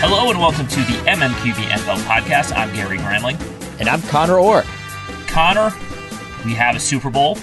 Hello and welcome to the MMQB NFL podcast. I'm Gary Gramling. And I'm Conor Orr. Conor, we have a Super Bowl.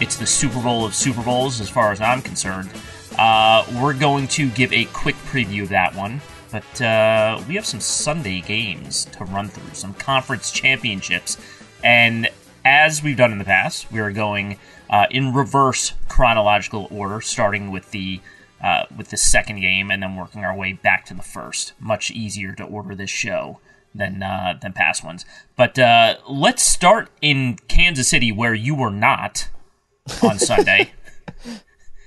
It's the Super Bowl of Super Bowls, as far as I'm concerned. Uh, we're going to give a quick preview of that one, but uh, we have some Sunday games to run through, some conference championships. And as we've done in the past, we are going uh, in reverse chronological order, starting with the uh, with the second game and then working our way back to the first. Much easier to order this show than uh, than past ones. But uh, let's start in Kansas City, where you were not on Sunday.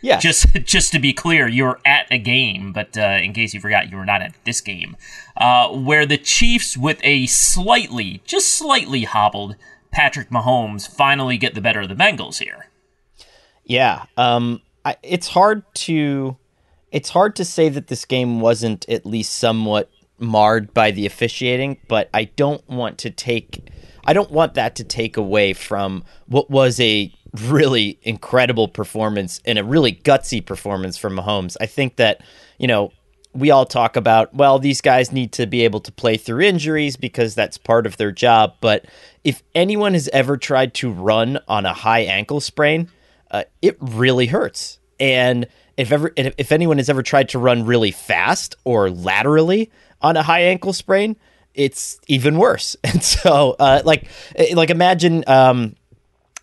yeah. Just just to be clear, you were at a game, but uh, in case you forgot, you were not at this game, uh, where the Chiefs, with a slightly, just slightly hobbled Patrick Mahomes, finally get the better of the Bengals here. Yeah. Um. I, it's hard to it's hard to say that this game wasn't at least somewhat marred by the officiating, but I don't want to take I don't want that to take away from what was a really incredible performance and a really gutsy performance from Mahomes. I think that, you know, we all talk about, well, these guys need to be able to play through injuries because that's part of their job. But if anyone has ever tried to run on a high ankle sprain, uh, it really hurts. And if ever if anyone has ever tried to run really fast or laterally on a high ankle sprain, it's even worse. And so, uh, like, eh, like imagine um,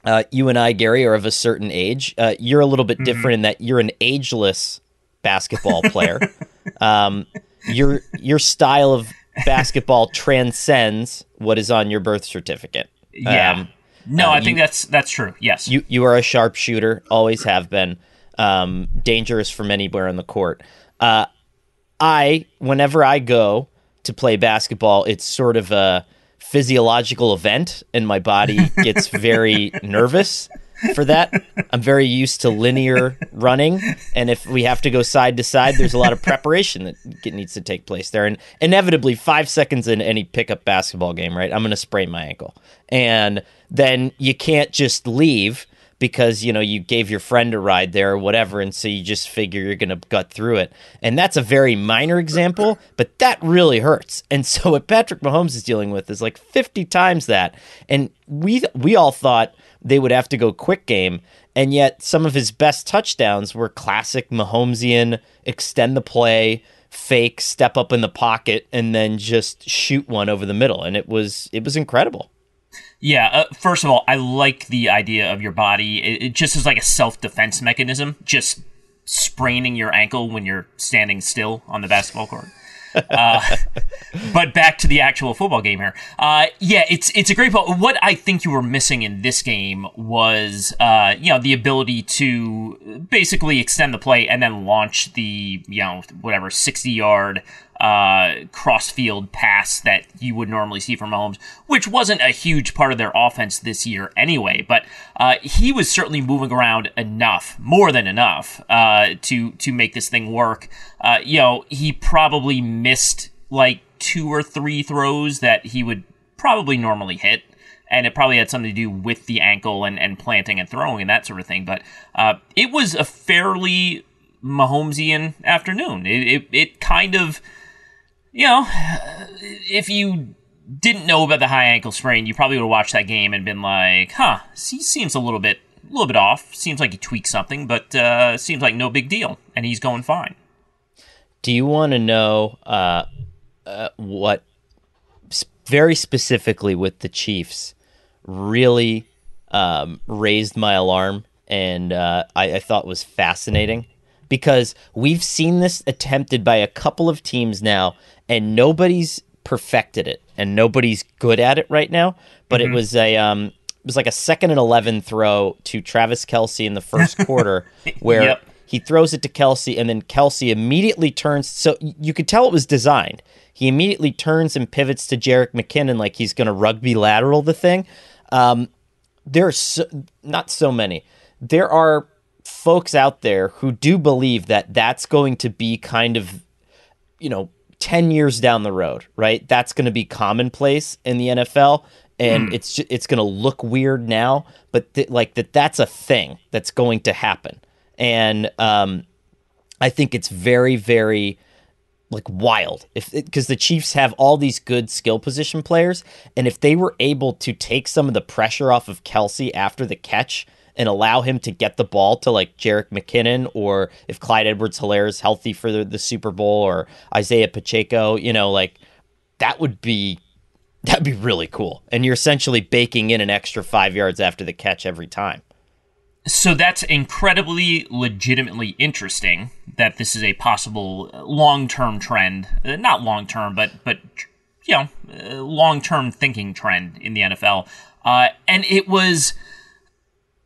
uh, you and I, Gary, are of a certain age. Uh, you're a little bit mm-hmm. different in that you're an ageless basketball player. um, your your style of basketball transcends what is on your birth certificate. Yeah. Um, no, uh, I think that's that's true. Yes. You you are a sharpshooter, always have been um, dangerous from anywhere on the court. Uh, I, whenever I go to play basketball, it's sort of a physiological event, and my body gets very nervous for that. I'm very used to linear running, and if we have to go side to side, there's a lot of preparation that needs to take place there. And inevitably, five seconds in any pickup basketball game, right, I'm going to sprain my ankle, and then you can't just leave because you know you gave your friend a ride there or whatever and so you just figure you're going to gut through it. And that's a very minor example but that really hurts. And so what Patrick Mahomes is dealing with is like 50 times that. And we we all thought they would have to go quick game and yet some of his best touchdowns were classic Mahomesian extend the play fake step up in the pocket and then just shoot one over the middle. And it was it was incredible yeah, uh, first of all, I like the idea of your body. It, it just is like a self defense mechanism, just spraining your ankle when you're standing still on the basketball court. Uh, but back to the actual football game here. Uh, yeah, it's it's a great ball. What I think you were missing in this game was, uh, you know, the ability to basically extend the play and then launch the, you know, whatever sixty yard uh, cross-field pass that you would normally see from Mahomes, which wasn't a huge part of their offense this year anyway. But uh, he was certainly moving around enough, more than enough, uh, to to make this thing work. Uh, you know, he probably missed like two or three throws that he would probably normally hit. And it probably had something to do with the ankle and, and planting and throwing and that sort of thing. But uh, it was a fairly Mahomesian afternoon. It, it, it kind of you know, if you didn't know about the high ankle sprain, you probably would have watched that game and been like, "Huh, he seems a little bit, a little bit off. Seems like he tweaked something, but uh, seems like no big deal, and he's going fine." Do you want to know uh, uh, what very specifically with the Chiefs really um, raised my alarm and uh, I, I thought was fascinating? because we've seen this attempted by a couple of teams now, and nobody's perfected it, and nobody's good at it right now. But mm-hmm. it was a um, it was like a second and eleven throw to Travis Kelce in the first quarter, where yep. he throws it to Kelce, and then Kelce immediately turns. So you could tell it was designed. He immediately turns and pivots to Jerick McKinnon like he's going to rugby lateral the thing. Um, there are so, not so many. There are folks out there who do believe that that's going to be kind of, you know, 10 years down the road, right? That's going to be commonplace in the NFL and mm. it's just, it's going to look weird now, but th- like that that's a thing that's going to happen. And um I think it's very very like wild if because the Chiefs have all these good skill position players and if they were able to take some of the pressure off of Kelce after the catch and allow him to get the ball to like Jerick McKinnon or if Clyde Edwards Helaire is healthy for the, the Super Bowl or Isaiah Pacheco, you know, like that would be that'd be really cool. And you're essentially baking in an extra five yards after the catch every time. So that's incredibly legitimately interesting that this is a possible long-term trend. Uh, not long-term, but but you know, uh, long-term thinking trend in the NFL. Uh, and it was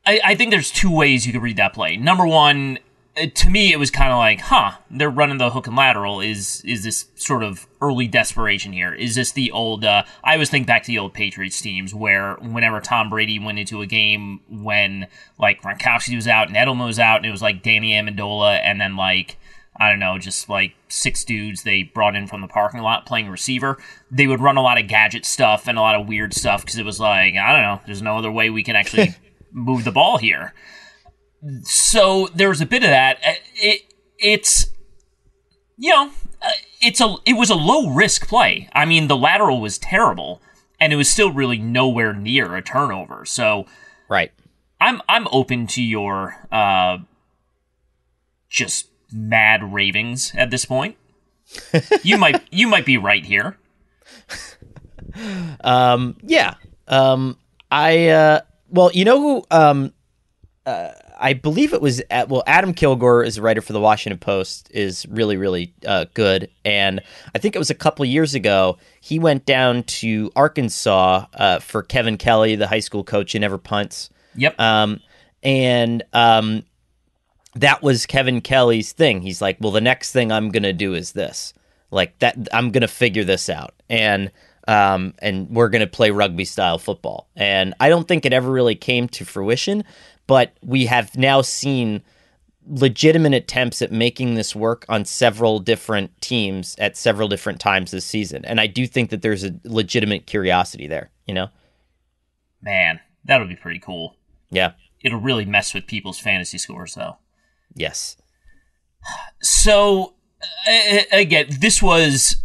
I, I think there's two ways you could read that play. Number one, uh, to me, it was kind of like, huh, they're running the hook and lateral. Is is this sort of early desperation here? Is this the old? Uh, I always think back to the old Patriots teams where whenever Tom Brady went into a game when like Gronkowski was out and Edelman was out, and it was like Danny Amendola, and then like I don't know, just like six dudes they brought in from the parking lot playing receiver. They would run a lot of gadget stuff and a lot of weird stuff because it was like I don't know, there's no other way we can actually move the ball here. So there's a bit of that. Uh, it, it's you know, uh, it's a it was a low risk play. I mean, the lateral was terrible, and it was still really nowhere near a turnover. So, right, I'm I'm open to your uh, just mad ravings at this point. you might you might be right here. Um, yeah. Um, I uh, well, you know who? Um, uh, I believe it was at, well, Adam Kilgore is a writer for the Washington Post, is really really uh, good, and I think it was a couple years ago he went down to Arkansas uh, for Kevin Kelley, the high school coach who never punts. Yep. Um, and um, that was Kevin Kelley's thing. He's like, well, the next thing I'm gonna do is this, like that. I'm gonna figure this out, and um, and we're going to play rugby style football. And I don't think it ever really came to fruition, but we have now seen legitimate attempts at making this work on several different teams at several different times this season. And I do think that there's a legitimate curiosity there, you know? Man, that'll be pretty cool. Yeah. It'll really mess with people's fantasy scores, though. Yes. So, again, this was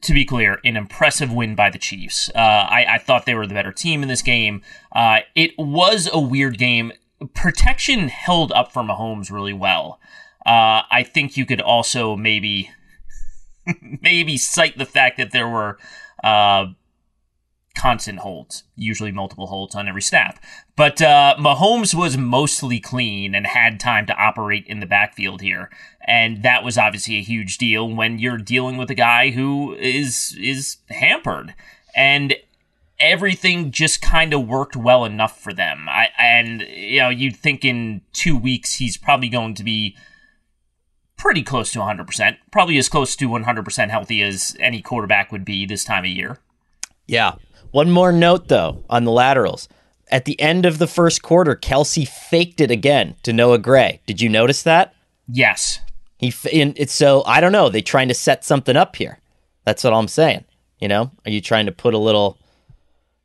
to be clear, an impressive win by the Chiefs. Uh, I, I, thought they were the better team in this game. Uh, it was a weird game. Protection held up for Mahomes really well. Uh, I think you could also maybe maybe cite the fact that there were uh, constant holds, usually multiple holds on every snap. But uh, Mahomes was mostly clean and had time to operate in the backfield here, and that was obviously a huge deal when you're dealing with a guy who is is hampered, and everything just kind of worked well enough for them. I and you know you'd think in two weeks he's probably going to be pretty close to 100%, probably as close to 100% healthy as any quarterback would be this time of year. Yeah. One more note, though, on the laterals. At the end of the first quarter, Kelce faked it again to Noah Gray. Did you notice that? Yes. He it's so I don't know. They trying to set something up here. That's what I'm saying. You know, are you trying to put a little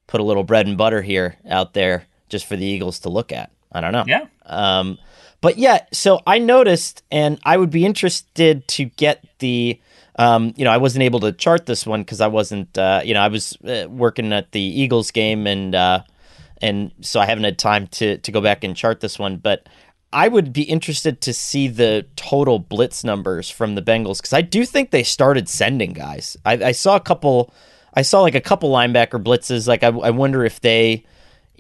put a little bread and butter here out there just for the Eagles to look at? I don't know. Yeah. Um, but yeah, so I noticed, and I would be interested to get the. Um, you know, I wasn't able to chart this one because I wasn't. Uh, you know, I was uh, working at the Eagles game, and uh, and so I haven't had time to to go back and chart this one. But I would be interested to see the total blitz numbers from the Bengals because I do think they started sending guys. I, I, saw a couple. I saw like a couple linebacker blitzes. Like I, I wonder if they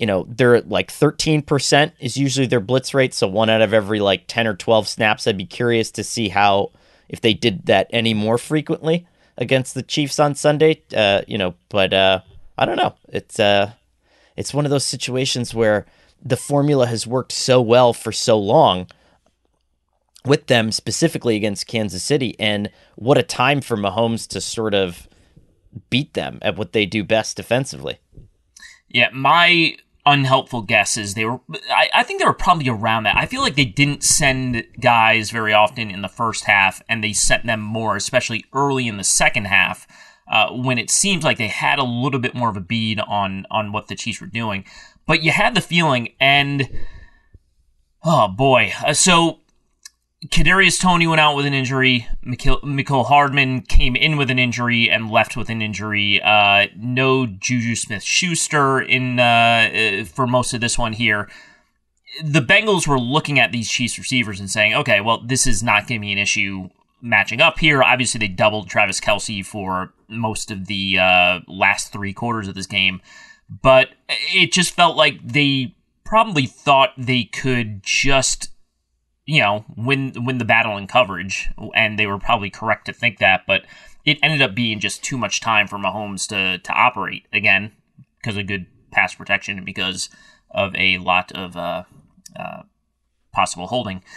you know, they're like 13% is usually their blitz rate. So one out of every like 10 or 12 snaps. I'd be curious to see how, if they did that any more frequently against the Chiefs on Sunday. Uh, you know, but uh, I don't know. It's, uh, it's one of those situations where the formula has worked so well for so long with them specifically against Kansas City. And what a time for Mahomes to sort of beat them at what they do best defensively. Yeah, my unhelpful guesses. They were, I, I, think they were probably around that. I feel like they didn't send guys very often in the first half, and they sent them more, especially early in the second half, uh, when it seems like they had a little bit more of a bead on on what the Chiefs were doing. But you had the feeling, and oh boy, uh, so Kadarius Toney went out with an injury. Mecole Hardman came in with an injury and left with an injury. Uh, no Juju Smith Schuster in uh, uh, for most of this one here. The Bengals were looking at these Chiefs receivers and saying, "Okay, well, this is not going to be an issue matching up here." Obviously, they doubled Travis Kelce for most of the uh, last three quarters of this game, but it just felt like they probably thought they could just you know, win win the battle in coverage, and they were probably correct to think that. But it ended up being just too much time for Mahomes to to operate again because of good pass protection and because of a lot of uh, uh, possible holding.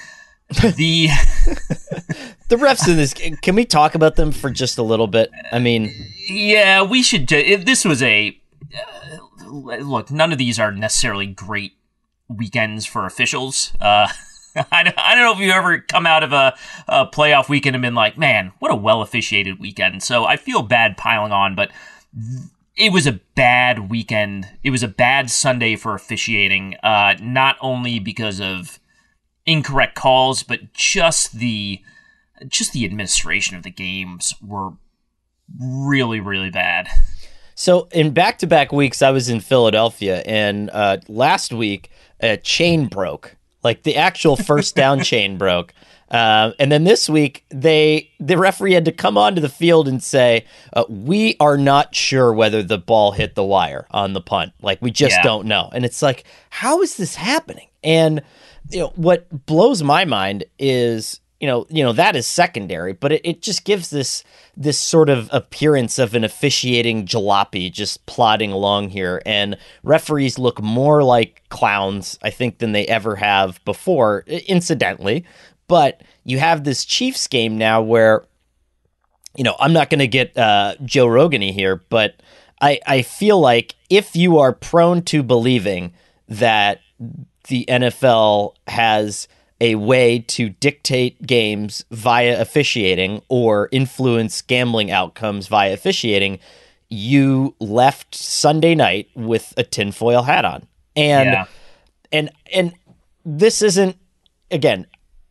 The the refs in this can we talk about them for just a little bit? I mean, yeah, we should. If this was a uh, look, none of these are necessarily great weekends for officials. I don't, I don't know if you've ever come out of a, a playoff weekend and been like, man, what a well officiated weekend. So I feel bad piling on, but it was a bad weekend. It was a bad Sunday for officiating, uh, not only because of incorrect calls, but just the just the administration of the games were really, really bad. So in back to back weeks, I was in Philadelphia, and uh, last week a chain broke like the actual first down chain broke. Uh, and then this week, they the referee had to come onto the field and say, uh, "We are not sure whether the ball hit the wire on the punt. Like we just yeah. don't know." And it's like, how is this happening? And you know what blows my mind is you know, you know that is secondary, but it, it just gives this this sort of appearance of an officiating jalopy just plodding along here, and referees look more like clowns, I think, than they ever have before. Incidentally, but you have this Chiefs game now where, you know, I'm not going to get uh, Joe Rogany here, but I I feel like if you are prone to believing that the NFL has a way to dictate games via officiating or influence gambling outcomes via officiating, you left Sunday night with a tinfoil hat on. And yeah. and and this isn't again,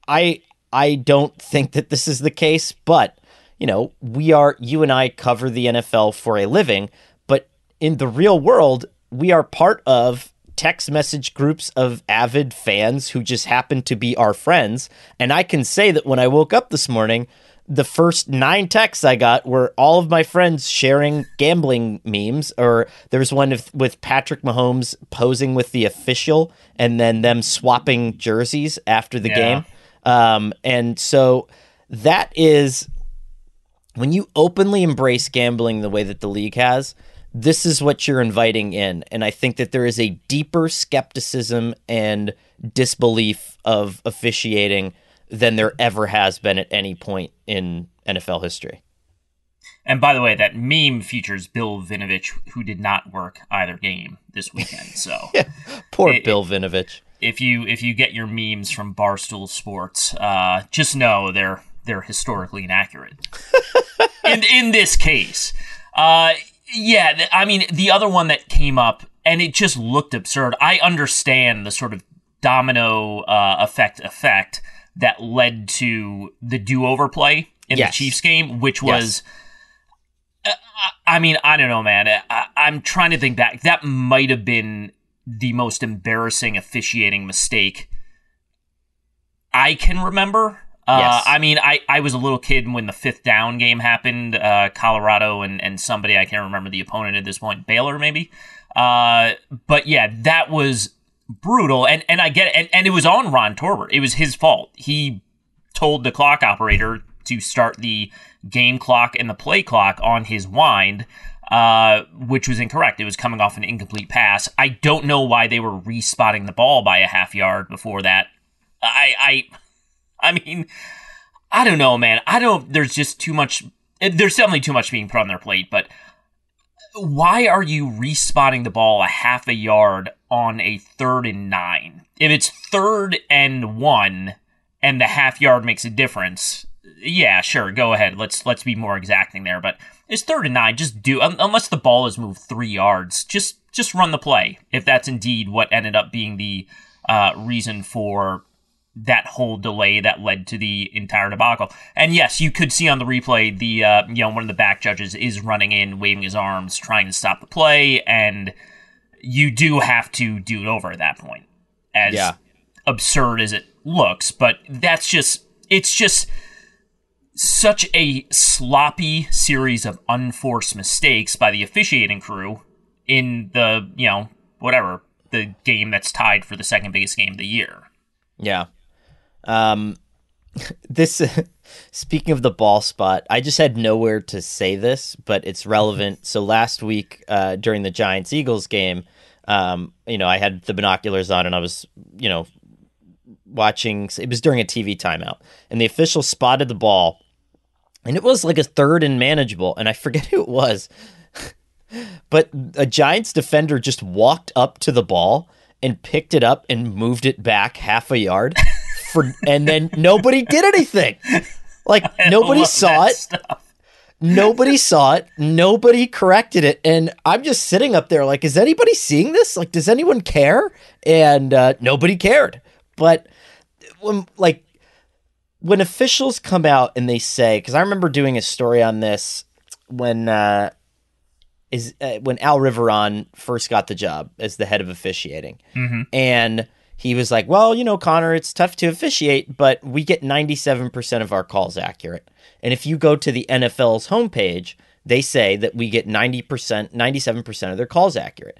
I I don't think that this is the case, but you know, we are you and I cover the NFL for a living, but in the real world, we are part of text message groups of avid fans who just happen to be our friends. And I can say that when I woke up this morning, the first nine texts I got were all of my friends sharing gambling memes. Or there was one with Patrick Mahomes posing with the official and then them swapping jerseys after the Yeah. game. Um, and so that is when you openly embrace gambling the way that the league has, this is what you're inviting in. And I think that there is a deeper skepticism and disbelief of officiating than there ever has been at any point in NFL history. And by the way, that meme features Bill Vinovich, who did not work either game this weekend. So Poor It- Bill Vinovich. if you if you get your memes from Barstool Sports, uh, just know they're they're historically inaccurate. in in this case, uh, yeah, I mean the other one that came up and it just looked absurd. I understand the sort of domino uh, effect effect that led to the do over play in Yes. the Chiefs game, which was. uh, I mean, I don't know, man. I, I'm trying to think back. That might have been the most embarrassing officiating mistake I can remember. Uh, Yes. I mean, I, I was a little kid when the fifth down game happened. Uh, Colorado and, and somebody I can't remember the opponent at this point, Baylor maybe. Uh, but yeah, that was brutal, and and I get it, and, and it was on Ron Torbert. It was his fault. He told the clock operator to start the game clock and the play clock on his wind, uh, which was incorrect. It was coming off an incomplete pass. I don't know why they were respotting the ball by a half yard before that. I, I, I mean, I don't know, man. I don't. There's just too much. There's definitely too much being put on their plate, but why are you respotting the ball a half a yard on a third and nine? If it's third and one and the half yard makes a difference, yeah, sure, go ahead. Let's let's be more exacting there. But it's third and nine. Just do un- unless the ball is moved three yards. Just just run the play if that's indeed what ended up being the uh, reason for that whole delay that led to the entire debacle. And yes, you could see on the replay the uh, you know one of the back judges is running in, waving his arms, trying to stop the play, and you do have to do it over at that point. As Yeah. absurd as it looks, but that's just it's just such a sloppy series of unforced mistakes by the officiating crew in the you know whatever the game that's tied for the second biggest game of the year. Yeah. Um, this speaking of the ball spot, I just had nowhere to say this, but it's relevant. So last week, uh, during the Giants Eagles game, um, you know, I had the binoculars on and I was, you know, watching. It was during a TV timeout, and the official spotted the ball, and it was like a third and manageable, and I forget who it was, but a Giants defender just walked up to the ball and picked it up and moved it back half a yard for and then nobody did anything. Like nobody saw it. stuff. Nobody saw it. Nobody corrected it. And I'm just sitting up there like, is anybody seeing this? Like, does anyone care? And uh, nobody cared. But when, like, when officials come out and they say, because I remember doing a story on this when uh, is uh, when Al Riveron first got the job as the head of officiating, and he was like, "Well, you know, Conor, it's tough to officiate, but we get ninety-seven percent of our calls accurate." And if you go to the NFL's homepage, they say that we get ninety percent, ninety-seven percent of their calls accurate.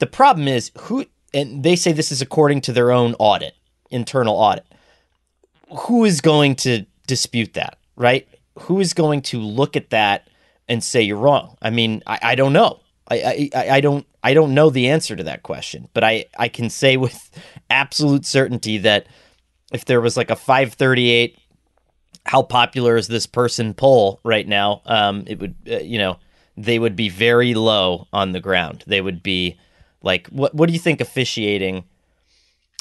The problem is who, and they say this is according to their own audit, internal audit. Who is going to dispute that, right? Who is going to look at that and say you're wrong? I mean, I, I don't know. I, I, don't I don't know the answer to that question, but I, I can say with absolute certainty that if there was like a 538 how popular is this person poll right now um it would uh, you know they would be very low on the ground. They would be like what what do you think officiating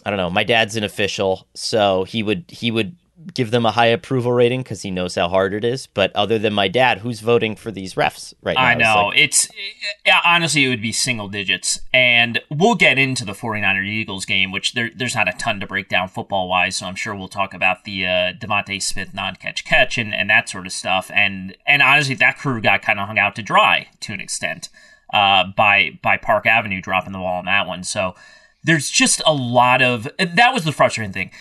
I don't know my dad's an official so he would he would give them a high approval rating because he knows how hard it is but other than my dad who's voting for these refs right now I It's know. like- it's honestly, it would be single digits. And we'll get into the 49er Eagles game, which there, there's not a ton to break down football wise. So I'm sure we'll talk about the uh, DeVonta Smith non catch catch and, and that sort of stuff. And and honestly, that crew got kind of hung out to dry to an extent uh, by by Park Avenue dropping the ball on that one. So there's just a lot of that was the frustrating thing.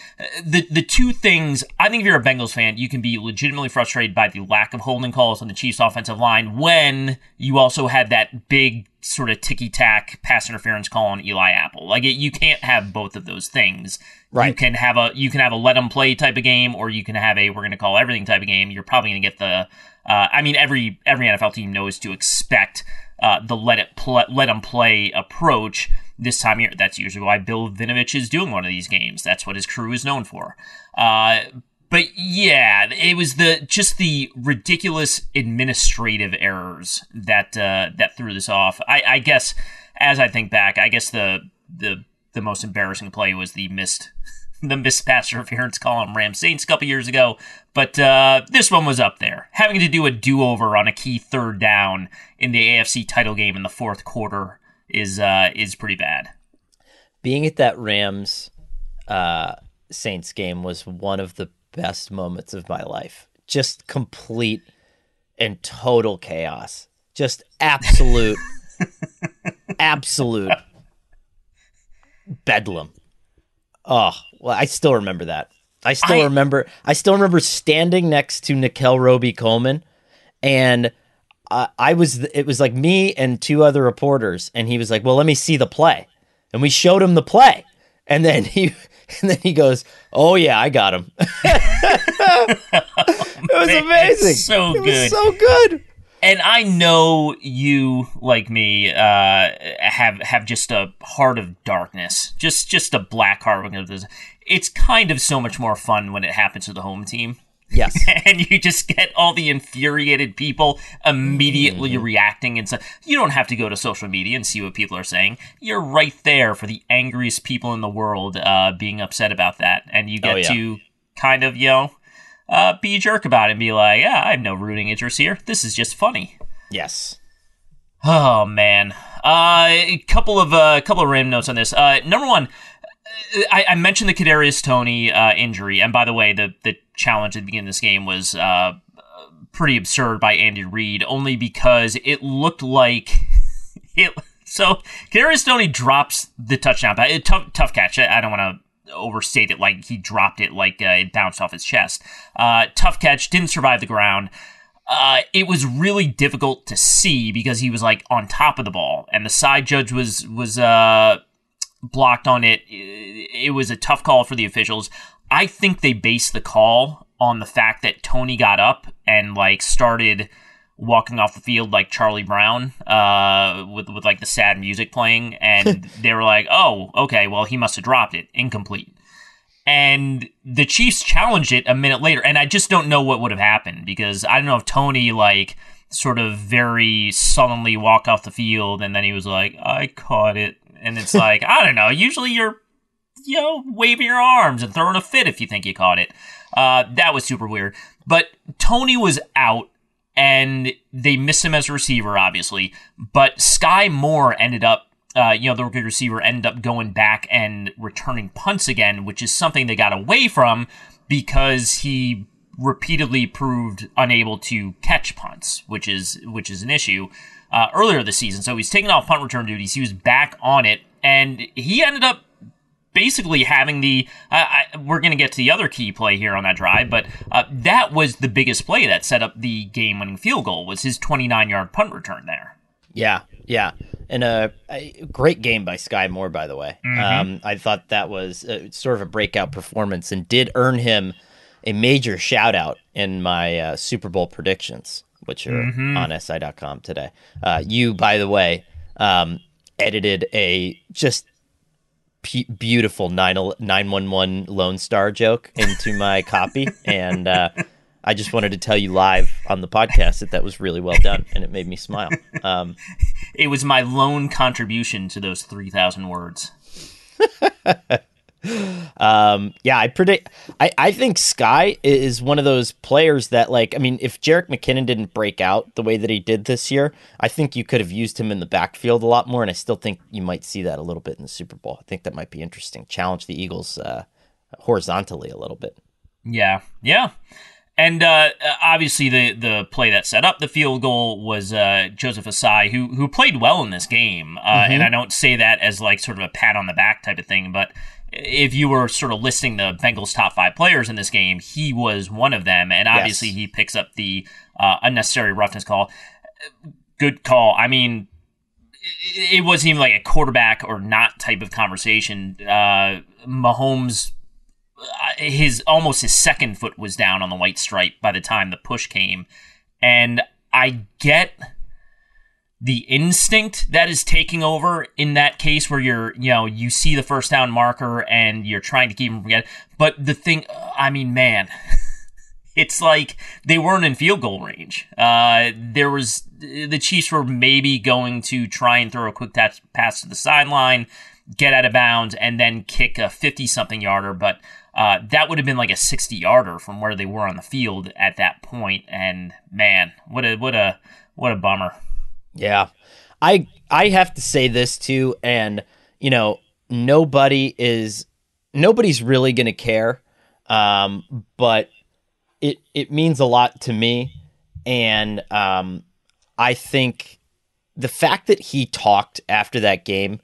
The the two things I think if you're a Bengals fan, you can be legitimately frustrated by the lack of holding calls on the Chiefs offensive line when you also had that big sort of ticky tack pass interference call on Eli Apple. Like it, you can't have both of those things. Right. You can have a you can have a let them play type of game, or you can have a we're going to call everything type of game. You're probably going to get the. Uh, I mean, every every NFL team knows to expect uh, the let it pl- let them play approach this time of year. That's usually why Bill Vinovich is doing one of these games. That's what his crew is known for. Uh, but yeah, it was the just the ridiculous administrative errors that uh, that threw this off. I, I guess as I think back, I guess the the the most embarrassing play was the missed the missed pass interference call on Ram Saints a couple years ago. But uh, this one was up there. Having to do a do over on a key third down in the AFC title game in the fourth quarter is uh, is pretty bad. Being at that Rams uh, Saints game was one of the best moments of my life. Just complete and total chaos. Just absolute, absolute bedlam. Oh, well, I still remember that. I still I- remember. I still remember standing next to Nickell Robey-Coleman, and I was. It was like me and two other reporters, and he was like, "Well, let me see the play," and we showed him the play, and then he. And then he goes, "Oh yeah, I got him." it was Man, amazing. so it good. Was so good. And I know you, like me, uh, have have just a heart of darkness, just just a black heart. It's kind of so much more fun when it happens to the home team. Yes. and you just get all the infuriated people immediately Mm-hmm. reacting and so you don't have to go to social media and see what people are saying you're right there for the angriest people in the world uh, being upset about that and you get Oh, yeah. to kind of you know uh, be a jerk about it and be like yeah i have no rooting interest here this is just funny Yes. Oh man, uh, a couple of uh, couple of random notes on this. Uh, number one, I, I mentioned the Kadarius Toney uh, injury, and by the way, the the challenge at the beginning of this game was uh, pretty absurd by Andy Reid, only because it looked like it. So Kadarius Toney drops the touchdown, it, tough tough catch. I, I don't want to overstate it like he dropped it like uh, it bounced off his chest. Uh, tough catch, didn't survive the ground uh, it was really difficult to see because he was like on top of the ball, and the side judge was was uh, blocked on it. It was a tough call for the officials. I think they based the call on the fact that Toney got up and like started walking off the field like Charlie Brown, uh, with with like the sad music playing, and they were like, "Oh, okay, well he must have dropped it, incomplete." and the Chiefs challenged it a minute later, and I just don't know what would have happened because I don't know if Toney like sort of very sullenly walked off the field and then he was like, "I caught it," and it's like I don't know. Usually you're you know waving your arms and throwing a fit if you think you caught it. Uh, that was super weird, but Toney was out. And they missed him as a receiver, obviously. But Skyy Moore ended up uh, you know, the rookie receiver ended up going back and returning punts again, which is something they got away from because he repeatedly proved unable to catch punts, which is which is an issue uh, earlier this season. So he's taking off punt return duties. He was back on it, and he ended up basically having the. I I, we're going to get to the other key play here on that drive, but uh, that was the biggest play that set up the game-winning field goal. Was his 29-yard punt return there? Yeah, yeah, and a, a great game by Skyy Moore, by the way. Um, I thought that was uh sort of a breakout performance and did earn him a major shout out in my uh, Super Bowl predictions, which are on SI.com today. Uh, you, by the way, um, edited a just p- beautiful 9 911 Lone Star joke into my copy, and uh, I just wanted to tell you live on the podcast that that was really well done, and it made me smile. Um, It was my lone contribution to those 3,000 words. Um, yeah, I predict. I, I think Skyy is one of those players that, like, I mean, if Jerick McKinnon didn't break out the way that he did this year, I think you could have used him in the backfield a lot more. And I still think you might see that a little bit in the Super Bowl. I think that might be interesting. Challenge the Eagles uh, horizontally a little bit. Yeah, yeah. And uh, obviously, the the play that set up the field goal was uh, Joseph Ossai, who who played well in this game. Uh, mm-hmm. And I don't say that as like sort of a pat on the back type of thing, but if you were sort of listing the Bengals' top five players in this game, he was one of them. And obviously, yes. he picks up the uh, unnecessary roughness call. Good call. I mean, it wasn't even like a quarterback or not type of conversation. Uh, Mahomes his almost his second foot was down on the white stripe by the time the push came. And I get the instinct that is taking over in that case where you're, you know, you see the first down marker and you're trying to keep him from getting. But the thing, I mean, man, it's like they weren't in field goal range. Uh, there was the Chiefs were maybe going to try and throw a quick pass to the sideline, get out of bounds, and then kick a fifty-something yarder. But uh, that would have been like a 60 yarder from where they were on the field at that point. And man, what a what a what a bummer. Yeah, I I have to say this too, and you know nobody is nobody's really gonna care, um, but it it means a lot to me, and um, I think the fact that he talked after that game,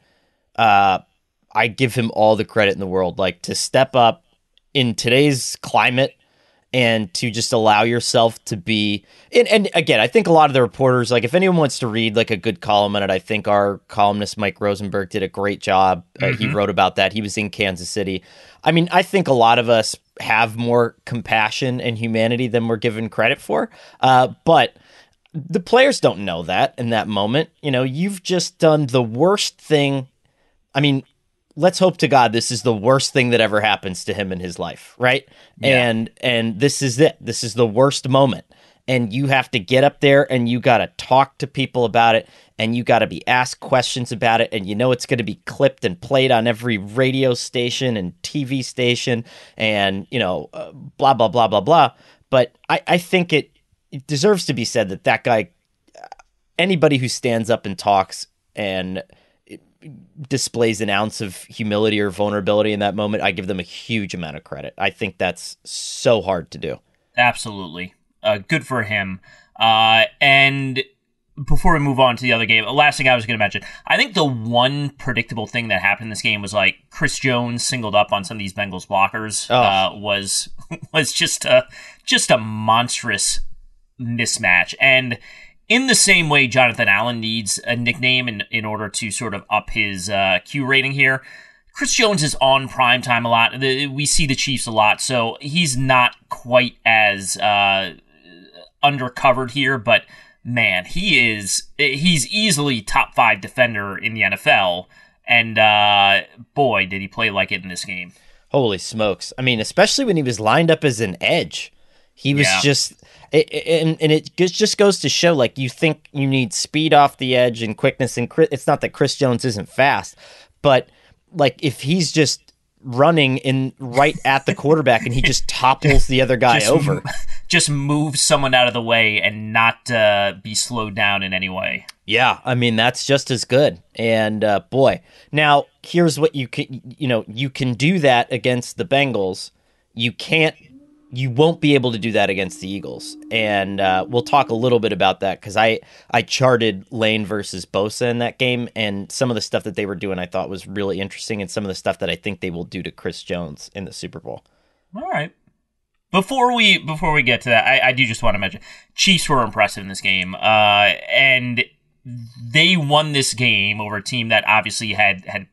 uh, I give him all the credit in the world. Like to step up in today's climate and to just allow yourself to be and, and again i think a lot of the reporters like if anyone wants to read like a good column on it i think our columnist mike rosenberg did a great job. Uh, mm-hmm. he wrote about that. He was in kansas city. I mean i think a lot of us have more compassion and humanity than we're given credit for uh, but the players don't know that in that moment. You know you've just done the worst thing. I mean let's hope to God this is the worst thing that ever happens to him in his life, right? Yeah. And and this is it. This is the worst moment. And you have to get up there and you got to talk to people about it and you got to be asked questions about it and you know it's going to be clipped and played on every radio station and TV station and you know uh, blah blah blah blah blah. But I I think it, it deserves to be said that that guy anybody who stands up and talks and displays an ounce of humility or vulnerability in that moment, I give them a huge amount of credit. I think that's so hard to do. Absolutely. Uh, good for him. Uh, and before we move on to the other game, the last thing I was going to mention, I think the one predictable thing that happened in this game was like Chris Jones singled up on some of these Bengals blockers oh. uh, was was just a just a monstrous mismatch and in the same way Jonathan Allen needs a nickname in, in order to sort of up his uh, Q rating here, Chris Jones is on prime time a lot. We see the Chiefs a lot, so he's not quite as uh, undercovered here, but man, he is he's easily top five defender in the NFL, and uh, boy, did he play like it in this game. Holy smokes! I mean, especially when he was lined up as an edge. He was yeah. just, it, and and it just goes to show, like you think you need speed off the edge and quickness, and it's not that Chris Jones isn't fast, but like if he's just running in right at the quarterback and he just topples the other guy just, over, just move someone out of the way and not uh, be slowed down in any way. Yeah, I mean that's just as good. And uh, boy, now here's what you can, you know, you can do that against the Bengals. You can't you won't be able to do that against the Eagles, and uh, we'll talk a little bit about that because I I charted Lane versus Bosa in that game, and some of the stuff that they were doing I thought was really interesting, and some of the stuff that I think they will do to Chris Jones in the Super Bowl. All right. Before we before we get to that, I, I do just want to mention Chiefs were impressive in this game, uh, and they won this game over a team that obviously had had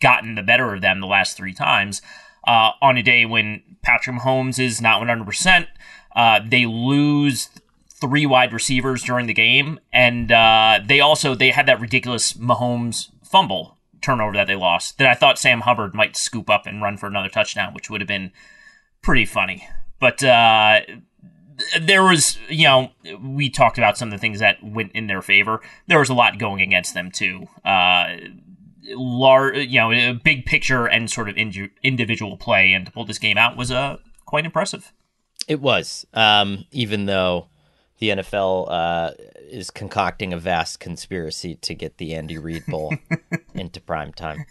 gotten the better of them the last three times uh, on a day when Patrick Mahomes is not 100%. Uh, they lose three wide receivers during the game, and uh, they also they had that ridiculous Mahomes fumble turnover that they lost that I thought Sam Hubbard might scoop up and run for another touchdown, which would have been pretty funny. But uh, there was, you know, we talked about some of the things that went in their favor. There was a lot going against them too. Uh, large, you know, a big picture and sort of individual play, and to pull this game out was uh, quite impressive. It was, um, even though the NFL uh, is concocting a vast conspiracy to get the Andy Reid Bowl into prime time.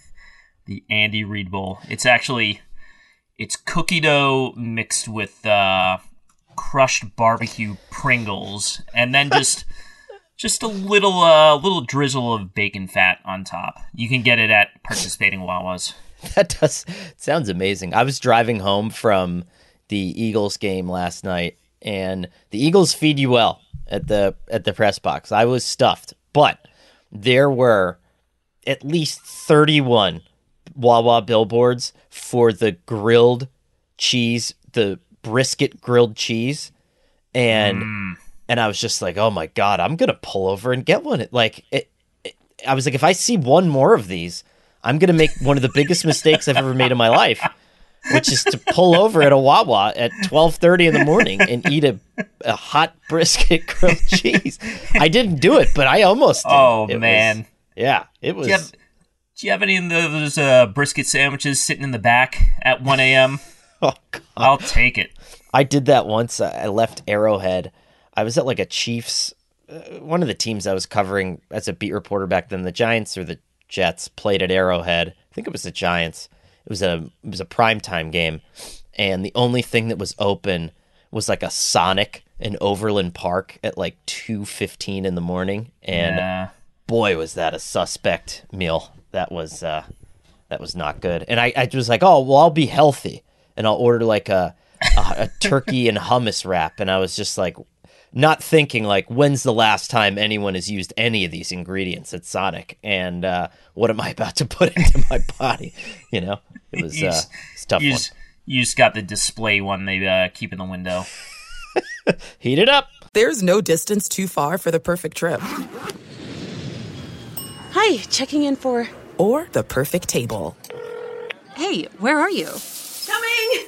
The Andy Reid Bowl. It's actually it's cookie dough mixed with uh, crushed barbecue Pringles, and then just just a little uh, little drizzle of bacon fat on top. You can get it at participating Wawas. That does sounds amazing. I was driving home from the Eagles game last night, and the Eagles feed you well at the at the press box. I was stuffed, but there were at least thirty one Wawa billboards for the grilled cheese, the brisket grilled cheese, and Mm. And I was just like, oh my god, I'm gonna pull over and get one. Like it, it, I was like, if I see one more of these, I'm gonna make one of the biggest mistakes I've ever made in my life, which is to pull over at a Wawa at 12:30 in the morning and eat a, a hot brisket grilled cheese. I didn't do it, but I almost did. Oh, It was- man. yeah, it was. Do you have, do you have any of those uh, brisket sandwiches sitting in the back at 1 a.m.? oh god. I'll take it. I did that once. I left Arrowhead. I was at like a Chiefs, uh, one of the teams I was covering as a beat reporter back then. The Giants or the Jets played at Arrowhead. I think it was the Giants. It was a it was a primetime game, and the only thing that was open was like a Sonic in Overland Park at like two fifteen in the morning. And Yeah. boy, was that a suspect meal. That was uh, that was not good. And I, I was like, oh well, I'll be healthy, and I'll order like a a, a turkey and hummus wrap. And I was just like, not thinking like, when's the last time anyone has used any of these ingredients at Sonic, and uh, what am I about to put into my body? You know, it was You uh, just- it's a tough You one. just, you just got the display one they uh, keep in the window. Heat it up. There's no distance too far for the perfect trip Hi, checking in for. or the perfect table. Hey, where are you? Coming!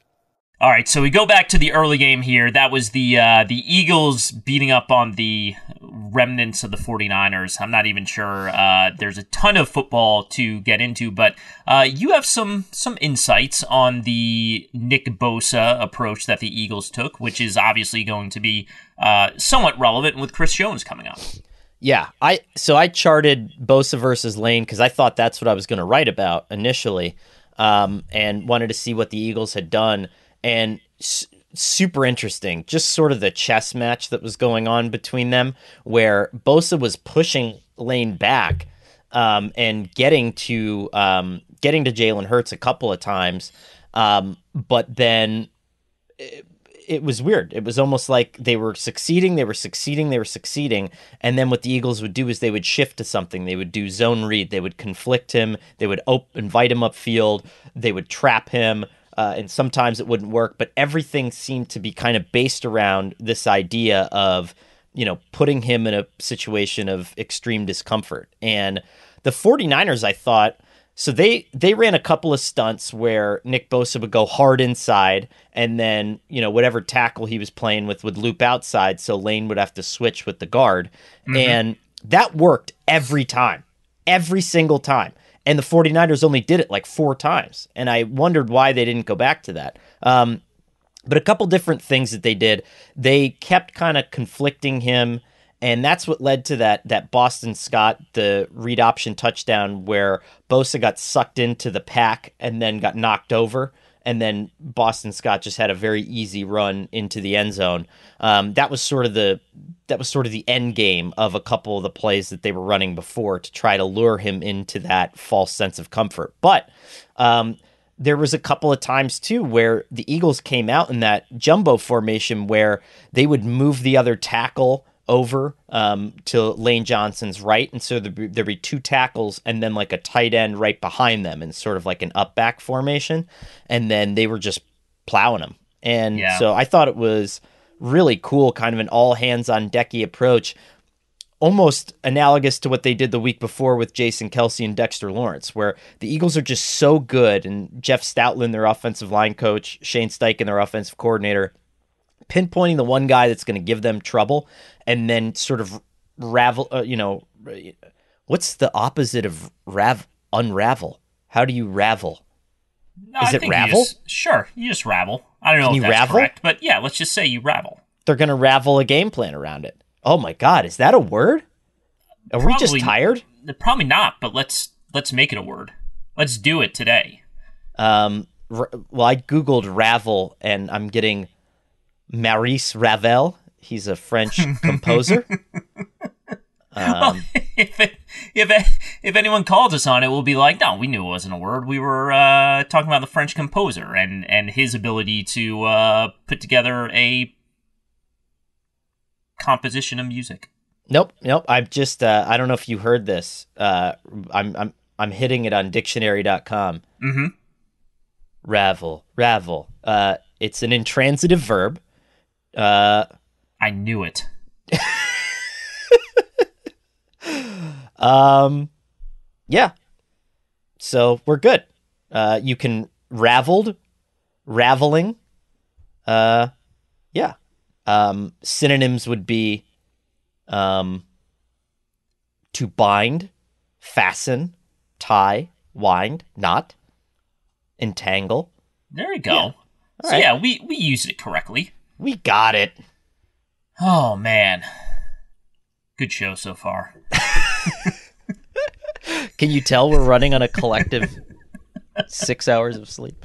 All right, so we go back to the early game here. That was the uh, the Eagles beating up on the remnants of the 49ers. I'm not even sure. Uh, there's a ton of football to get into, but uh, you have some some insights on the Nick Bosa approach that the Eagles took, which is obviously going to be uh, somewhat relevant with Chris Jones coming up. Yeah, I so I charted Bosa versus Lane because I thought that's what I was going to write about initially, um, and wanted to see what the Eagles had done. And super interesting. Just sort of the chess match that was going on between them, where Bosa was pushing Lane back um, and getting to um, getting to Jalen Hurts a couple of times, um, but then. It, it was weird. It was almost like they were succeeding, they were succeeding, they were succeeding, and then what the Eagles would do is they would shift to something. They would do zone read, they would conflict him, they would op- invite him upfield, they would trap him, uh, and sometimes it wouldn't work. But everything seemed to be kind of based around this idea of, you know, putting him in a situation of extreme discomfort. And the 49ers, I thought, so they they ran a couple of stunts where Nick Bosa would go hard inside, and then you know whatever tackle he was playing with would loop outside, so Lane would have to switch with the guard, mm-hmm. and that worked every time, every single time and the 49ers only did it like four times. And i wondered why they didn't go back to that. Um, but a couple different things that they did. They kept kind of conflicting him and that's what led to that that Boston Scott the read option touchdown where Bosa got sucked into the pack and then got knocked over and then Boston Scott just had a very easy run into the end zone. Um, that was sort of the that was sort of the end game of a couple of the plays that they were running before to try to lure him into that false sense of comfort. But um, there was a couple of times too where the Eagles came out in that jumbo formation where they would move the other tackle over um, to Lane Johnson's right, and so there'd be, there'd be, two tackles and then like a tight end right behind them, and sort of like an up back formation, and then they were just plowing them. And yeah. so I thought it was really cool, kind of an all hands on decky approach, almost analogous to what they did the week before with Jason Kelce and Dexter Lawrence, where the Eagles are just so good, and Jeff Stoutland, their offensive line coach, Shane Steichen, their offensive coordinator pinpointing the one guy that's going to give them trouble and then sort of ravel uh, you know what's the opposite of rav unravel? How do you ravel? No, is I it ravel you just, sure you just ravel. I don't know Can if that's ravel? correct but yeah let's just say you ravel. They're going to ravel a game plan around it. Oh my god is that a word? Are probably, we just tired? Probably not but let's let's make it a word. Let's do it today. Um well i googled ravel and i'm getting Maurice Ravel. He's a French composer. Um, if, it, if it, if anyone calls us on it, we'll be like, no, we knew it wasn't a word. We were uh, talking about the French composer and and his ability to uh, put together a composition of music. Nope, nope. I've just uh, I don't know if you heard this. Uh, I'm I'm I'm hitting it on dictionary.com. Mm-hmm. Ravel, ravel. Uh, it's an intransitive verb uh, I knew it. um, yeah. So we're good. Uh, you can raveled, raveling. Uh, yeah. Um, synonyms would be um, to bind, fasten, tie, wind, knot, entangle. There you go. Yeah. So right. yeah, we we used it correctly. We got it. Oh man. Good show so far. Can you tell we're running on a collective 6 hours of sleep?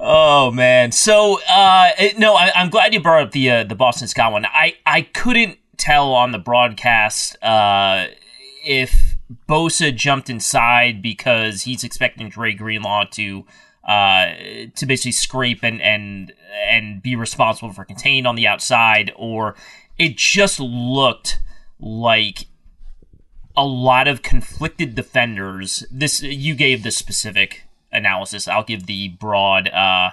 Oh man. So uh no, I, am glad you brought up the uh, the Boston Scott one. I I couldn't tell on the broadcast uh if Bosa jumped inside because he's expecting Dre Greenlaw to uh, to basically scrape and and and be responsible for contain on the outside, or it just looked like a lot of conflicted defenders. This you gave the specific analysis. I'll give the broad, uh,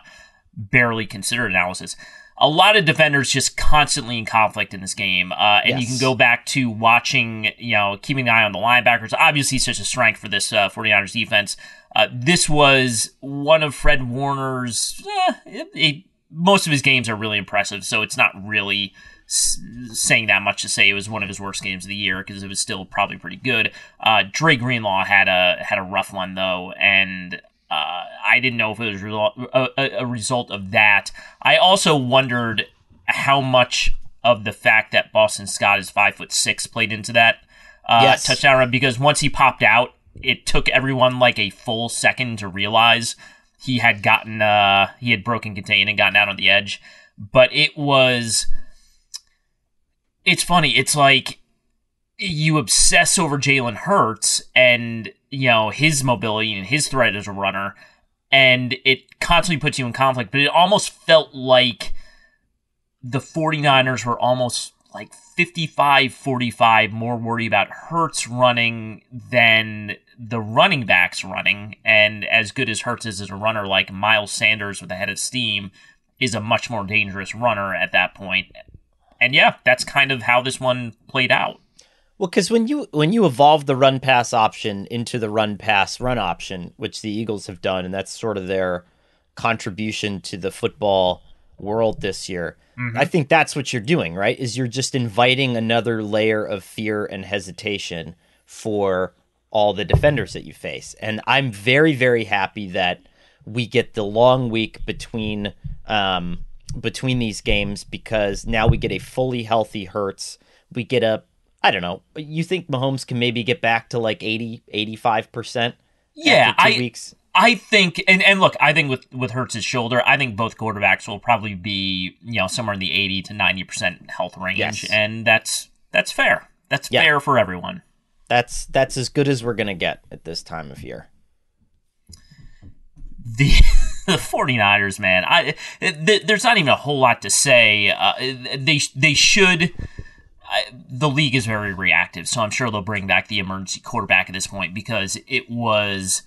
barely considered analysis. A lot of defenders just constantly in conflict in this game, uh, and yes. you can go back to watching, you know, keeping an eye on the linebackers. Obviously, such a strength for this uh, 49ers defense. Uh, this was one of Fred Warner's. Eh, it, it, most of his games are really impressive, so it's not really s- saying that much to say it was one of his worst games of the year because it was still probably pretty good. Uh, Dre Greenlaw had a had a rough one though, and uh, I didn't know if it was a, a, result of that. I also wondered how much of the fact that Boston Scott is five foot six played into that uh, yes. touchdown run because once he popped out, it took everyone like a full second to realize he had gotten uh, he had broken contain and gotten out on the edge. But it was it's funny. It's like you obsess over Jalen Hurts and you know his mobility and his threat as a runner, and it constantly puts you in conflict. But it almost felt like the 49ers were almost like 55 45 more worried about Hurts running than the running backs running. And as good as Hurts is as a runner, like Miles Sanders with a head of steam is a much more dangerous runner at that point. And yeah, that's kind of how this one played out. Well, because when you when you evolve the run pass option into the run pass run option, which the Eagles have done, and that's sort of their contribution to the football world this year. Mm-hmm. I think that's what you're doing, right? Is you're just inviting another layer of fear and hesitation for all the defenders that you face. And I'm very, very happy that we get the long week between um, between these games because now we get a fully healthy Hurts. We get a I don't know. You think Mahomes can maybe get back to like 80, 85%? Yeah, I, weeks? I think, and, and look, I think with, with Hurts' shoulder, I think both quarterbacks will probably be, you know, somewhere in the 80 to 90% health range. Yes. And that's, that's fair. That's yeah. fair for everyone. That's, that's as good as we're going to get at this time of year. The, the 49ers, man, I, there's not even a whole lot to say. Uh, they, they should, I, the league is very reactive, so I'm sure they'll bring back the emergency quarterback at this point because it was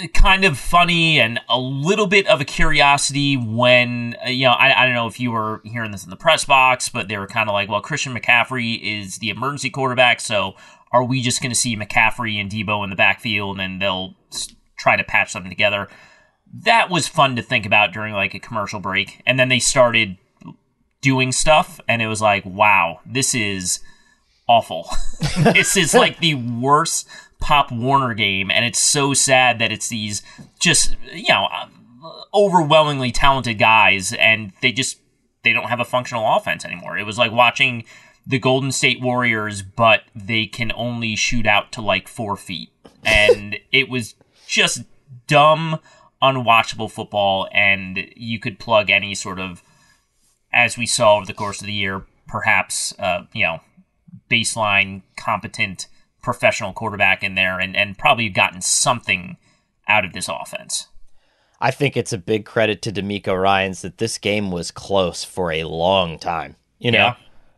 eh, kind of funny and a little bit of a curiosity when uh, you know I, I don't know if you were hearing this in the press box, but they were kind of like, well, Christian McCaffrey is the emergency quarterback, so are we just going to see McCaffrey and Deebo in the backfield and they'll try to patch something together? That was fun to think about during like a commercial break, and then they started doing stuff, and it was like, wow, this is awful. this is like the worst Pop Warner game, and it's so sad that it's these just you know overwhelmingly talented guys, and they just they don't have a functional offense anymore. It was like watching the Golden State Warriors, but they can only shoot out to like four feet, and it was just dumb, unwatchable football, and you could plug any sort of as we saw over the course of the year, perhaps uh, you know baseline competent professional quarterback in there, and and probably gotten something out of this offense. I think it's a big credit to DeMeco Ryans that this game was close for a long time. You know,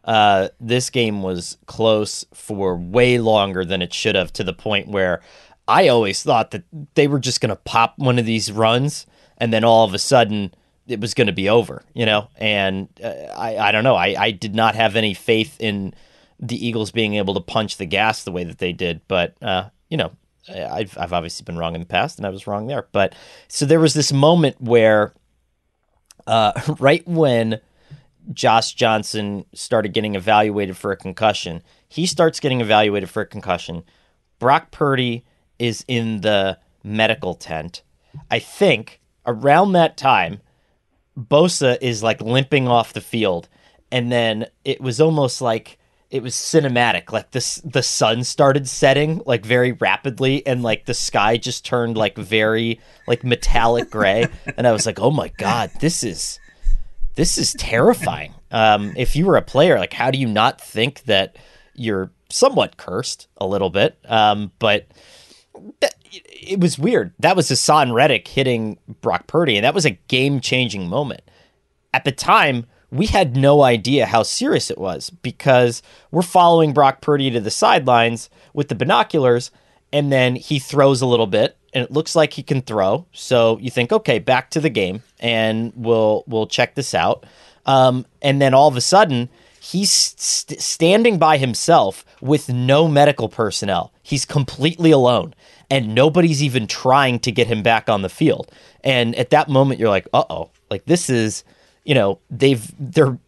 yeah. uh, this game was close for way longer than it should have, to the point where I always thought that they were just going to pop one of these runs, and then all of a sudden it was going to be over, you know. And uh, I, I don't know. I, I did not have any faith in the Eagles being able to punch the gas the way that they did. But uh, you know, I've I've obviously been wrong in the past, and I was wrong there. But so there was this moment where, uh, right when Josh Johnson started getting evaluated for a concussion, he starts getting evaluated for a concussion. Brock Purdy is in the medical tent. I think around that time, Bosa is like limping off the field, and then it was almost like it was cinematic. Like this, the sun started setting like very rapidly, and like the sky just turned like very like metallic gray, and I was like, oh my god, this is this is terrifying. Um, if you were a player, like how do you not think that you're somewhat cursed a little bit? Um, but that, it was weird. That was Haason Reddick hitting Brock Purdy, and that was a game changing moment. At the time, we had no idea how serious it was because we're following Brock Purdy to the sidelines with the binoculars, and then he throws a little bit, and it looks like he can throw. So you think, okay, back to the game, and we'll we'll check this out. Um, and then all of a sudden, he's st- standing by himself with no medical personnel. He's completely alone and nobody's even trying to get him back on the field. And at that moment, you're like, uh oh, like this is, you know, they've, they're,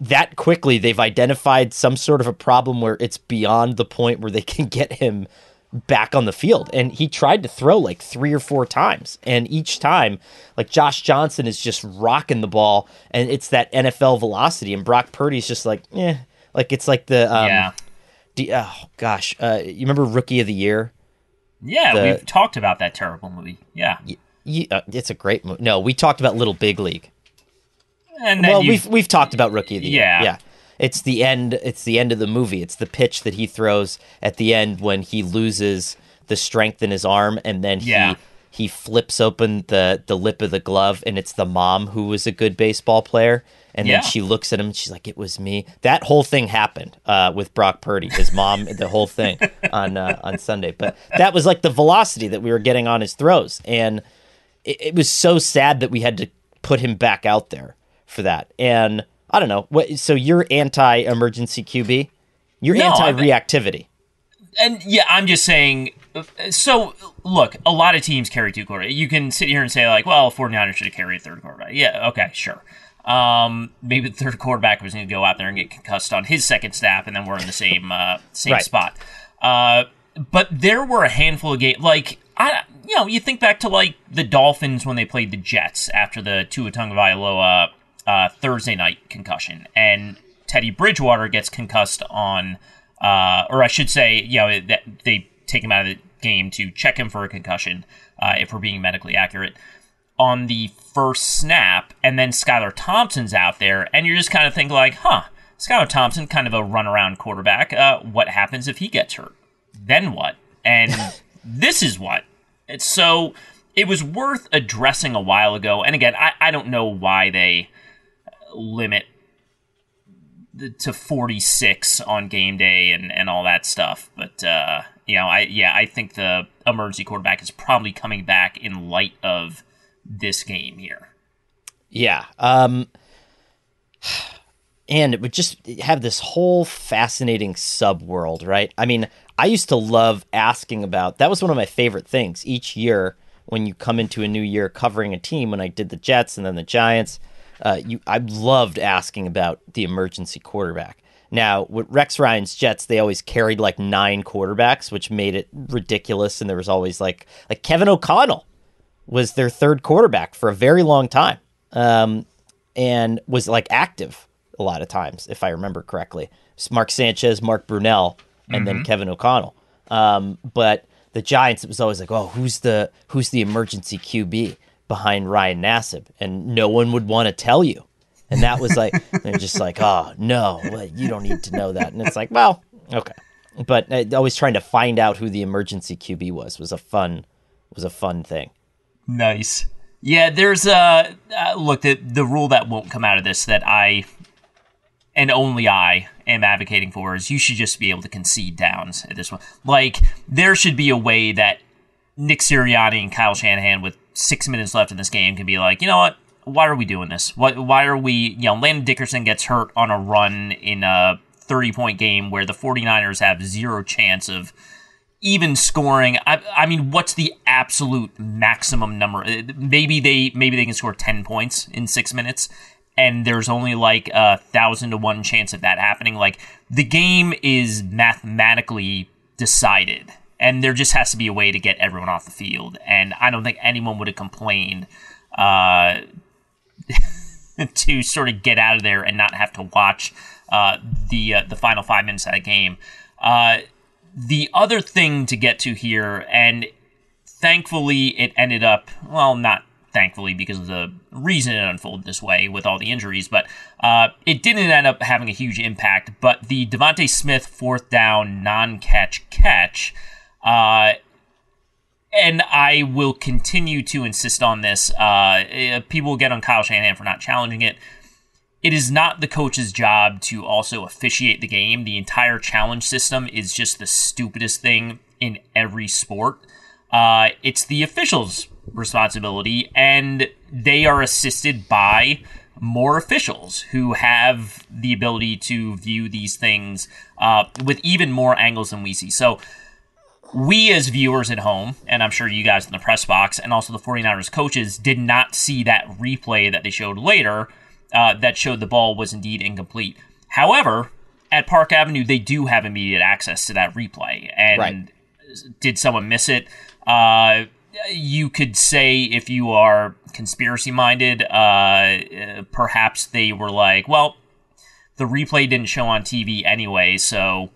that quickly they've identified some sort of a problem where it's beyond the point where they can get him back on the field. And he tried to throw like three or four times. And each time, like Josh Johnson is just rocking the ball and it's that NFL velocity. And Brock Purdy's just like, eh. Like it's like the, um, yeah. oh gosh. Uh, you remember Rookie of the Year? Yeah, the, we've talked about that terrible movie. Yeah, y- y- uh, it's a great movie. No, we talked about Little Big League. And well, we've we've talked about Rookie of the yeah. Year. Yeah, it's the end. It's the end of the movie. It's the pitch that he throws at the end when he loses the strength in his arm, and then he yeah. he flips open the the lip of the glove, and it's the mom who was a good baseball player. And yeah. then she looks at him and she's like, "It was me." That whole thing happened uh, with Brock Purdy, his mom, the whole thing on uh, on Sunday. But that was like the velocity that we were getting on his throws, and it, it was so sad that we had to put him back out there for that. And I don't know. What, so you're anti-emergency QB? You're no, anti-reactivity. And yeah, I'm just saying. So look, a lot of teams carry two quarterbacks. You can sit here and say like, well, 49ers should have carried a third quarterback. Yeah, okay, sure. Um, maybe the third quarterback was going to go out there and get concussed on his second snap, and then we're in the same uh, same right. spot. Uh, but there were a handful of games like I, you know, you think back to like the Dolphins when they played the Jets after the Tua Tagovailoa uh, Thursday night concussion, and Teddy Bridgewater gets concussed on, uh, or I should say, you know, that they take him out of the game to check him for a concussion, uh, if we're being medically accurate on the first snap, and then Skylar Thompson's out there, and you're just kind of thinking like, huh, Skylar Thompson, kind of a runaround quarterback. Uh, what happens if he gets hurt? Then what? And this is what. It's so it was worth addressing a while ago. And again, I, I don't know why they limit to 46 on game day and, and all that stuff. But, uh, you know, I yeah, I think the emergency quarterback is probably coming back in light of this game here. Yeah. Um, and it would just have this whole fascinating sub world, right? I mean, I used to love asking about that was one of my favorite things each year when you come into a new year covering a team when I did the Jets and then the Giants. Uh, you, I loved asking about the emergency quarterback. Now, with Rex Ryan's Jets, they always carried like nine quarterbacks, which made it ridiculous. And there was always like like Kevin O'Connell was their third quarterback for a very long time, um, and was like active a lot of times, if I remember correctly. Mark Sanchez, Mark Brunell, and mm-hmm. then Kevin O'Connell. Um, but the Giants, it was always like, oh, who's the who's the emergency QB behind Ryan Nassib, and no one would want to tell you. And that was like, they're just like, oh no, well, you don't need to know that. And it's like, well, okay. But uh, always trying to find out who the emergency QB was was a fun was a fun thing. Nice. Yeah, there's a uh, look the the rule that won't come out of this that I and only I am advocating for is you should just be able to concede downs at this one. Like there should be a way that Nick Sirianni and Kyle Shanahan with six minutes left in this game can be like, you know what? Why are we doing this? Why, why are we, you know, Landon Dickerson gets hurt on a run in a 30 point game where the 49ers have zero chance of even scoring. I, I mean, what's the absolute maximum number? Uh, maybe they maybe they can score ten points in six minutes, and there's only like a thousand to one chance of that happening. Like the game is mathematically decided, and there just has to be a way to get everyone off the field. And I don't think anyone would have complained. Uh, to sort of get out of there and not have to watch uh, the uh, the final five minutes of that game. Uh, the other thing to get to here, and thankfully it ended up, well, not thankfully because of the reason it unfolded this way with all the injuries, but uh, it didn't end up having a huge impact. But the DeVonta Smith fourth down non catch catch, uh, and I will continue to insist on this. Uh, people get on Kyle Shanahan for not challenging it it is not the coach's job to also officiate the game. The entire challenge system is just the stupidest thing in every sport. Uh, it's the officials' responsibility, and they are assisted by more officials who have the ability to view these things uh, with even more angles than we see. So, we as viewers at home, and I'm sure you guys in the press box, and also the 49ers coaches, did not see that replay that they showed later uh, that showed the ball was indeed incomplete. However, at Park Avenue, they do have immediate access to that replay. And right. did someone miss it? Uh, you could say if you are conspiracy minded, uh, perhaps they were like, well, the replay didn't show on TV anyway, so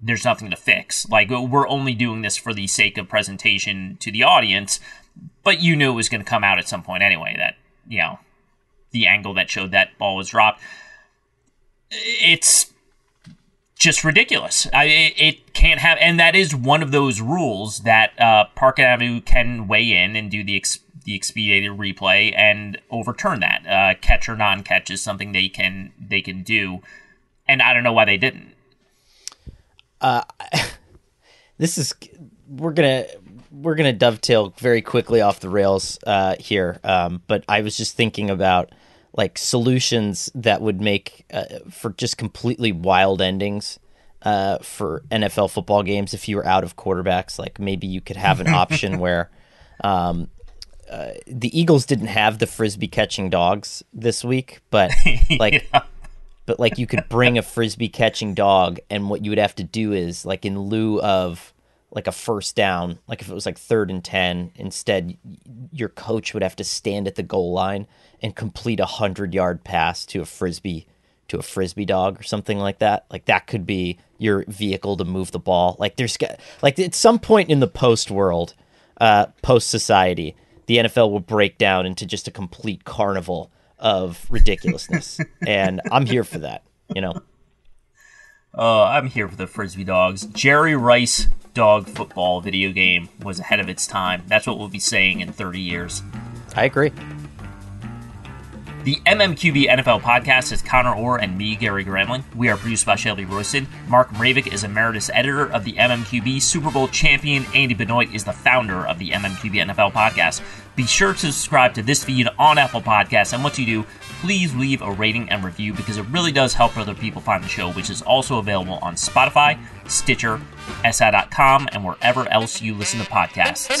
there's nothing to fix. Like we're only doing this for the sake of presentation to the audience, but you knew it was going to come out at some point anyway. That you know the angle that showed that ball was dropped. It's just ridiculous. I, it, it, can't have, and that is one of those rules that uh, Park Avenue can weigh in and do the ex, the expedited replay and overturn that. Uh, catch or non-catch is something they can they can do, and I don't know why they didn't. Uh, this is we're gonna we're gonna dovetail very quickly off the rails uh, here, um, but I was just thinking about like solutions that would make uh, for just completely wild endings uh, for NFL football games if you were out of quarterbacks. Like maybe you could have an option where um, uh, the Eagles didn't have the frisbee catching dogs this week, but like. yeah. But like you could bring a frisbee catching dog, and what you would have to do is like in lieu of like a first down, like if it was like third and 10, instead your coach would have to stand at the goal line and complete a 100 yard pass to a frisbee to a frisbee dog or something like that. Like that could be your vehicle to move the ball. Like there's like at some point in the post world, uh, post society, the NFL will break down into just a complete carnival of ridiculousness, and I'm here for that. You know. Uh, I'm here for the frisbee dogs. Jerry Rice dog football video game was ahead of its time. That's what we'll be saying in 30 years. I agree. The MMQB NFL podcast is Conor Orr and me, Gary Gramling. We are produced by Shelby Royston. Mark Mravic is emeritus editor of the MMQB. Super Bowl champion Andy Benoit is the founder of the MMQB NFL podcast. Be sure to subscribe to this feed on Apple Podcasts, and once you do, please leave a rating and review because it really does help other people find the show, which is also available on Spotify, Stitcher, SI.com, and wherever else you listen to podcasts.